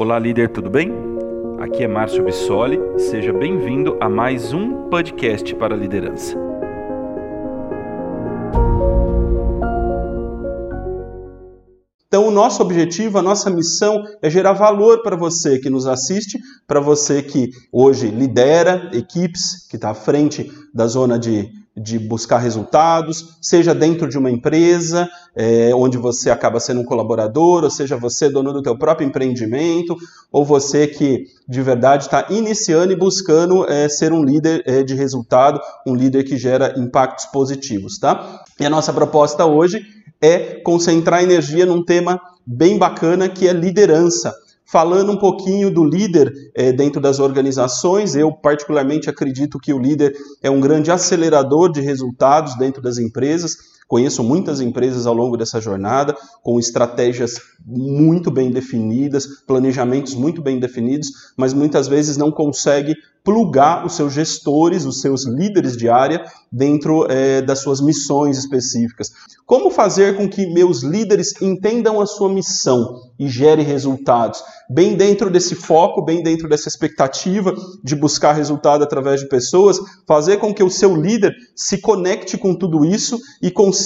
Olá, líder, tudo bem? Aqui é Márcio Bissoli, seja bem-vindo a mais um podcast para a liderança. Então, o nosso objetivo, a nossa missão é gerar valor para você que nos assiste, para você que hoje lidera equipes, que está à frente da zona de, de buscar resultados, seja dentro de uma empresa, é, onde você acaba sendo um colaborador, ou seja você dono do teu próprio empreendimento, ou você que de verdade está iniciando e buscando é, ser um líder é, de resultado, um líder que gera impactos positivos, tá? E a nossa proposta hoje é concentrar energia num tema bem bacana que é liderança. Falando um pouquinho do líder é, dentro das organizações, eu particularmente acredito que o líder é um grande acelerador de resultados dentro das empresas. Conheço muitas empresas ao longo dessa jornada com estratégias muito bem definidas, planejamentos muito bem definidos, mas muitas vezes não consegue plugar os seus gestores, os seus líderes de área dentro é, das suas missões específicas. Como fazer com que meus líderes entendam a sua missão e gere resultados? Bem dentro desse foco, bem dentro dessa expectativa de buscar resultado através de pessoas, fazer com que o seu líder se conecte com tudo isso e consiga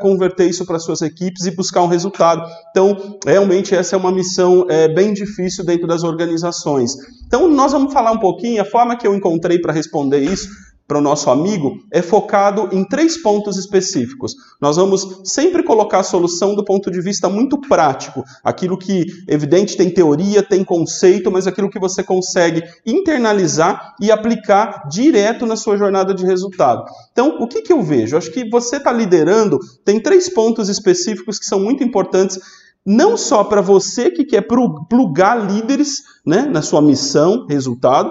converter isso para suas equipes e buscar um resultado. Então, realmente essa é uma missão é, bem difícil dentro das organizações. Então, nós vamos falar um pouquinho, a forma que eu encontrei para responder isso para o nosso amigo é focado em três pontos específicos. Nós vamos sempre colocar a solução do ponto de vista muito prático, aquilo que, evidente, tem teoria, tem conceito, mas aquilo que você consegue internalizar e aplicar direto na sua jornada de resultado. Então, o que, que eu vejo? Acho que você está liderando, tem três pontos específicos que são muito importantes não só para você que quer plugar líderes né, na sua missão, resultado,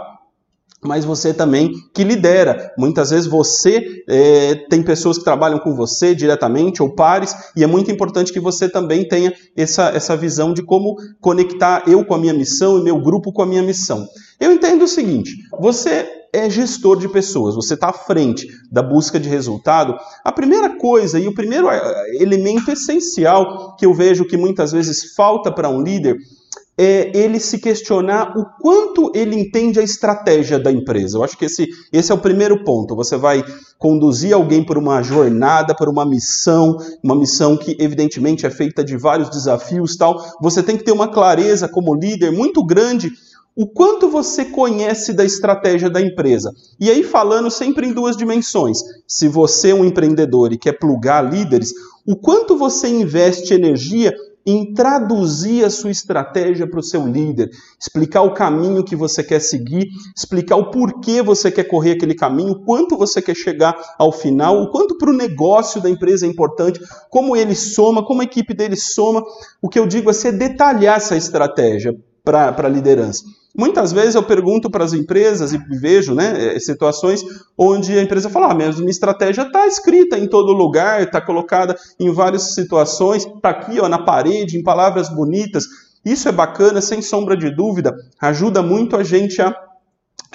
mas você também que lidera. Muitas vezes você é, tem pessoas que trabalham com você diretamente ou pares, e é muito importante que você também tenha essa, essa visão de como conectar eu com a minha missão e meu grupo com a minha missão. Eu entendo o seguinte: você é gestor de pessoas, você está à frente da busca de resultado, a primeira coisa e o primeiro eh, elemento essencial que eu vejo que muitas vezes falta para um líder é ele se questionar o quanto ele entende a estratégia da empresa. Eu acho que esse, esse é o primeiro ponto. Você vai conduzir alguém por uma jornada, por uma missão, uma missão que evidentemente é feita de vários desafios, tal. Você tem que ter uma clareza como líder muito grande o quanto você conhece da estratégia da empresa. E aí, falando sempre em duas dimensões. Se você é um empreendedor e quer plugar líderes, o quanto você investe energia em traduzir a sua estratégia para o seu líder, explicar o caminho que você quer seguir, explicar o porquê você quer correr aquele caminho, quanto você quer chegar ao final, o quanto para o negócio da empresa é importante, como ele soma, como a equipe dele soma. O que eu digo é você detalhar essa estratégia para a liderança. Muitas vezes eu pergunto para as empresas e vejo né, eh, situações onde a empresa fala: ah, minha estratégia está escrita em todo lugar, está colocada em várias situações, está aqui ó, na parede, em palavras bonitas. Isso é bacana, sem sombra de dúvida, ajuda muito a gente a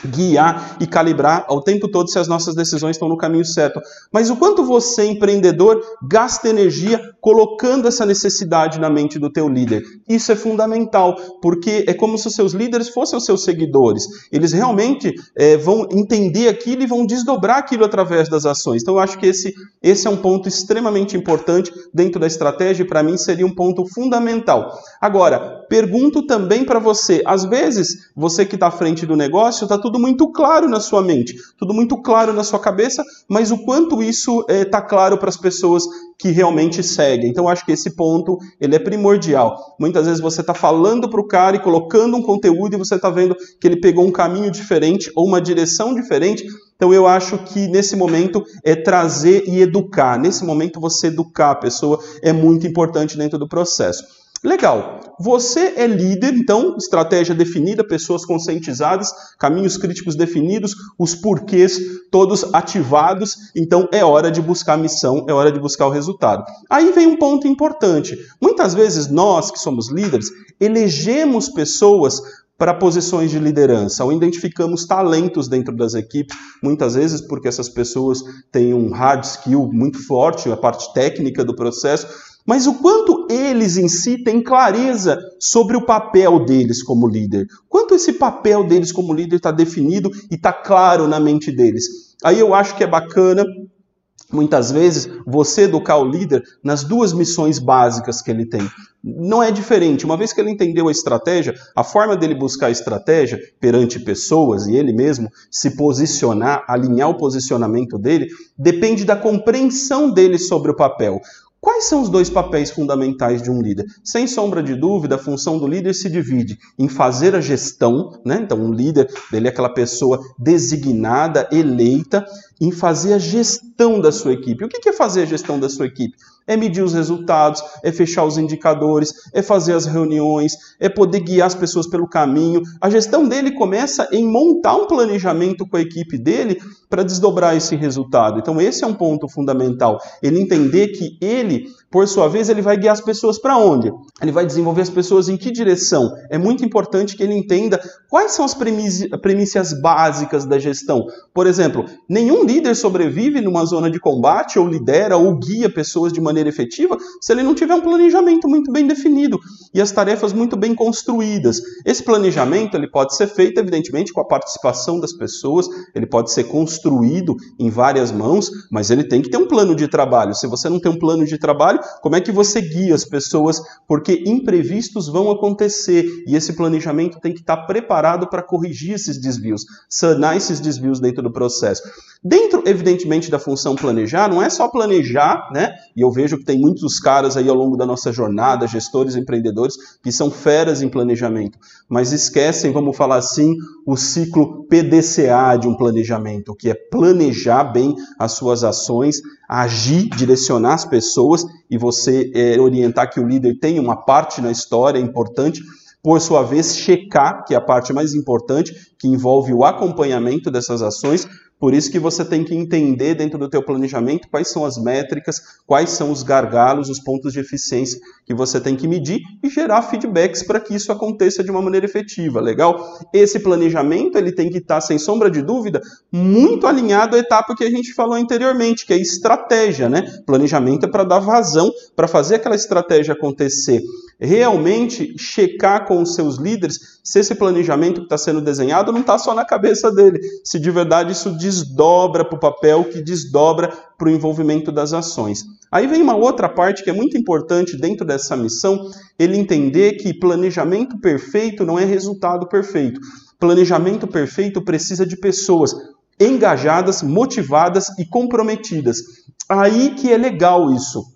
guiar e calibrar ao tempo todo se as nossas decisões estão no caminho certo. Mas o quanto você, empreendedor, gasta energia colocando essa necessidade na mente do teu líder? Isso é fundamental, porque é como se os seus líderes fossem os seus seguidores. Eles realmente é, vão entender aquilo e vão desdobrar aquilo através das ações. Então eu acho que esse, esse é um ponto extremamente importante dentro da estratégia e para mim seria um ponto fundamental. Agora, pergunto também para você, às vezes você que está à frente do negócio está tudo muito claro na sua mente, tudo muito claro na sua cabeça, mas o quanto isso está é, tá claro para as pessoas que realmente seguem. Então, acho que esse ponto ele é primordial. Muitas vezes você está falando para o cara e colocando um conteúdo e você está vendo que ele pegou um caminho diferente ou uma direção diferente. Então, eu acho que nesse momento é trazer e educar. Nesse momento, você educar a pessoa é muito importante dentro do processo. Legal. Você é líder, então, estratégia definida, pessoas conscientizadas, caminhos críticos definidos, os porquês todos ativados, então é hora de buscar a missão, é hora de buscar o resultado. Aí vem um ponto importante. Muitas vezes nós, que somos líderes, elegemos pessoas para posições de liderança, ou identificamos talentos dentro das equipes, muitas vezes porque essas pessoas têm um hard skill muito forte, a parte técnica do processo, mas o quanto eles em si têm clareza sobre o papel deles como líder. Quanto esse papel deles como líder está definido e está claro na mente deles. Aí eu acho que é bacana muitas vezes, você educar o líder nas duas missões básicas que ele tem. Não é diferente. Uma vez que ele entendeu a estratégia, a forma dele buscar a estratégia perante pessoas e ele mesmo se posicionar, alinhar o posicionamento dele, depende da compreensão dele sobre o papel. Quais são os dois papéis fundamentais de um líder? Sem sombra de dúvida, a função do líder se divide em fazer a gestão, né? Então, um líder, ele é aquela pessoa designada, eleita, em fazer a gestão da sua equipe. O que é fazer a gestão da sua equipe? É medir os resultados, é fechar os indicadores, é fazer as reuniões, é poder guiar as pessoas pelo caminho. A gestão dele começa em montar um planejamento com a equipe dele para desdobrar esse resultado. Então, esse é um ponto fundamental. Ele entender que ele, por sua vez, ele vai guiar as pessoas para onde? Ele vai desenvolver as pessoas em que direção? É muito importante que ele entenda quais são as premissas básicas da gestão. Por exemplo, nenhum líder sobrevive numa zona de combate ou lidera ou guia pessoas de maneira efetiva se ele não tiver um planejamento muito bem definido e as tarefas muito bem construídas. Esse planejamento ele pode ser feito, evidentemente, com a participação das pessoas, ele pode ser construído em várias mãos, mas ele tem que ter um plano de trabalho. Se você não tem um plano de trabalho, como é que você guia as pessoas? Porque imprevistos vão acontecer e esse planejamento tem que estar preparado para corrigir esses desvios, sanar esses desvios dentro do processo. Dentro, evidentemente, da função planejar, não é só planejar, né? E eu vejo que tem muitos caras aí ao longo da nossa jornada, gestores, empreendedores, que são feras em planejamento, mas esquecem, vamos falar assim, o ciclo PDCA de um planejamento, que é planejar bem as suas ações, agir, direcionar as pessoas e você é, orientar que o líder tenha uma parte na história importante por sua vez, checar, que é a parte mais importante, que envolve o acompanhamento dessas ações, por isso que você tem que entender dentro do teu planejamento quais são as métricas, quais são os gargalos, os pontos de eficiência que você tem que medir e gerar feedbacks para que isso aconteça de uma maneira efetiva, legal? Esse planejamento ele tem que estar sem sombra de dúvida muito alinhado à etapa que a gente falou anteriormente, que é estratégia, né? Planejamento é para dar vazão, para fazer aquela estratégia acontecer. Realmente checar com os seus líderes se esse planejamento que está sendo desenhado não está só na cabeça dele, se de verdade isso desdobra para o papel, que desdobra para o envolvimento das ações. Aí vem uma outra parte que é muito importante dentro dessa missão, ele entender que planejamento perfeito não é resultado perfeito. Planejamento perfeito precisa de pessoas engajadas, motivadas e comprometidas. Aí que é legal isso.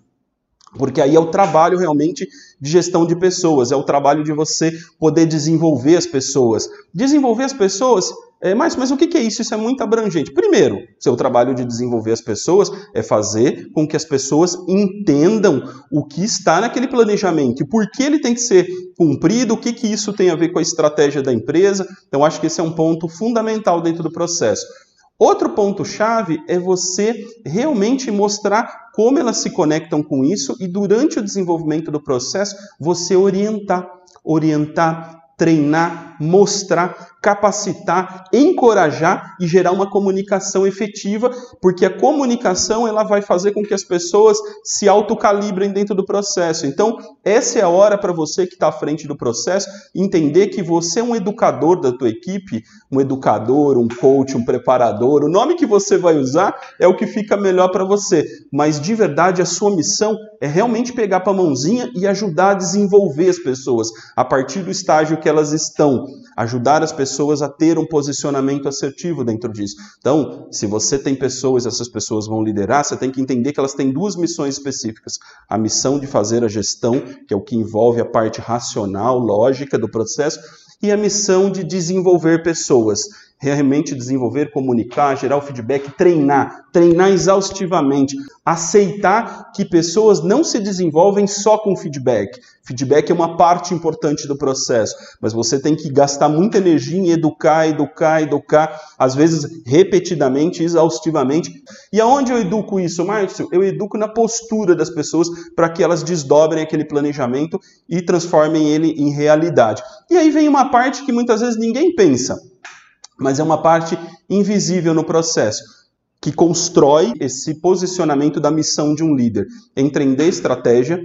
Porque aí é o trabalho realmente de gestão de pessoas, é o trabalho de você poder desenvolver as pessoas. Desenvolver as pessoas é, mas, mas o que é isso? Isso é muito abrangente. Primeiro, seu trabalho de desenvolver as pessoas é fazer com que as pessoas entendam o que está naquele planejamento por que ele tem que ser cumprido, o que, que isso tem a ver com a estratégia da empresa. Então, acho que esse é um ponto fundamental dentro do processo. Outro ponto-chave é você realmente mostrar como elas se conectam com isso e, durante o desenvolvimento do processo, você orientar. Orientar, treinar, mostrar capacitar, encorajar e gerar uma comunicação efetiva, porque a comunicação ela vai fazer com que as pessoas se autocalibrem dentro do processo. Então, essa é a hora para você que está à frente do processo entender que você é um educador da tua equipe, um educador, um coach, um preparador, o nome que você vai usar é o que fica melhor para você, mas de verdade a sua missão é realmente pegar para a mãozinha e ajudar a desenvolver as pessoas a partir do estágio que elas estão, ajudar as pessoas a ter um posicionamento assertivo dentro disso. Então, se você tem pessoas, essas pessoas vão liderar, você tem que entender que elas têm duas missões específicas. A missão de fazer a gestão, que é o que envolve a parte racional, lógica do processo, e a missão de desenvolver pessoas realmente desenvolver, comunicar, gerar o feedback, treinar, treinar exaustivamente, aceitar que pessoas não se desenvolvem só com feedback. Feedback é uma parte importante do processo, mas você tem que gastar muita energia em educar, educar, educar, às vezes repetidamente, exaustivamente. E aonde eu educo isso, Márcio? Eu educo na postura das pessoas para que elas desdobrem aquele planejamento e transformem ele em realidade. E aí vem uma parte que muitas vezes ninguém pensa mas é uma parte invisível no processo. que constrói esse posicionamento da missão de um líder. Entender estratégia,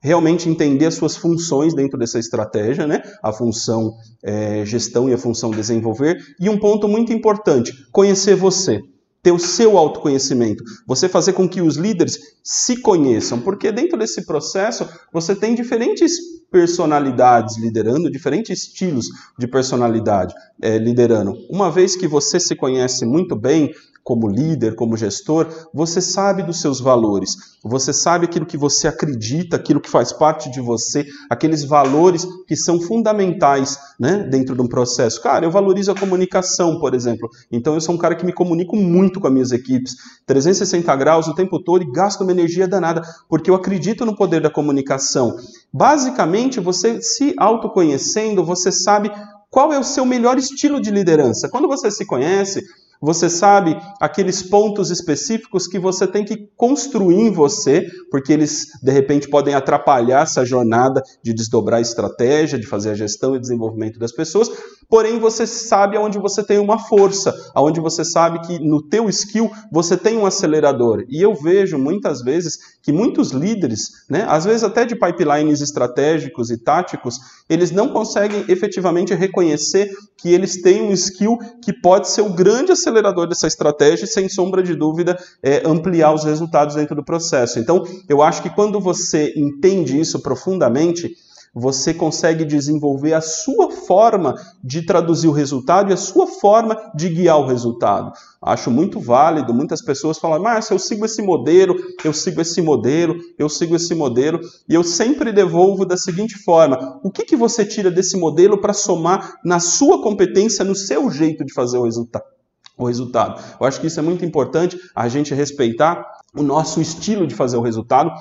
realmente entender as suas funções dentro dessa estratégia, né? A função é, gestão e a função desenvolver. E um ponto muito importante: conhecer você ter o seu autoconhecimento, você fazer com que os líderes se conheçam, porque dentro desse processo você tem diferentes personalidades liderando, diferentes estilos de personalidade é, liderando. Uma vez que você se conhece muito bem, como líder, como gestor, você sabe dos seus valores, você sabe aquilo que você acredita, aquilo que faz parte de você, aqueles valores que são fundamentais né, dentro de um processo. Cara, eu valorizo a comunicação, por exemplo. Então eu sou um cara que me comunico muito com as minhas equipes, 360 graus o tempo todo e gasto uma energia danada, porque eu acredito no poder da comunicação. Basicamente, você se autoconhecendo, você sabe qual é o seu melhor estilo de liderança. Quando você se conhece, você sabe aqueles pontos específicos que você tem que construir em você, porque eles de repente podem atrapalhar essa jornada de desdobrar a estratégia, de fazer a gestão e desenvolvimento das pessoas. Porém, você sabe aonde você tem uma força, aonde você sabe que no teu skill você tem um acelerador. E eu vejo muitas vezes que muitos líderes, né, às vezes até de pipelines estratégicos e táticos, eles não conseguem efetivamente reconhecer que eles têm um skill que pode ser o grande acelerador dessa estratégia e, sem sombra de dúvida, é, ampliar os resultados dentro do processo. Então, eu acho que quando você entende isso profundamente, você consegue desenvolver a sua forma de traduzir o resultado e a sua forma de guiar o resultado. Acho muito válido. Muitas pessoas falam, mas eu sigo esse modelo, eu sigo esse modelo, eu sigo esse modelo. E eu sempre devolvo da seguinte forma: o que, que você tira desse modelo para somar na sua competência, no seu jeito de fazer o resultado? O resultado. Eu acho que isso é muito importante, a gente respeitar o nosso estilo de fazer o resultado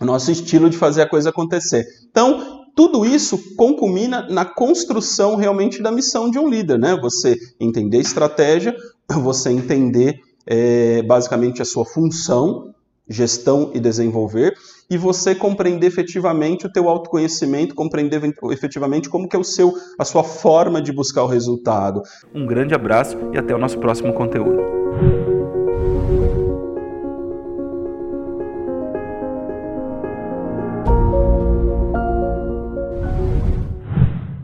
o nosso estilo de fazer a coisa acontecer. Então, tudo isso concumina na construção realmente da missão de um líder, né? Você entender estratégia, você entender é, basicamente a sua função, gestão e desenvolver, e você compreender efetivamente o teu autoconhecimento, compreender efetivamente como que é o seu, a sua forma de buscar o resultado. Um grande abraço e até o nosso próximo conteúdo.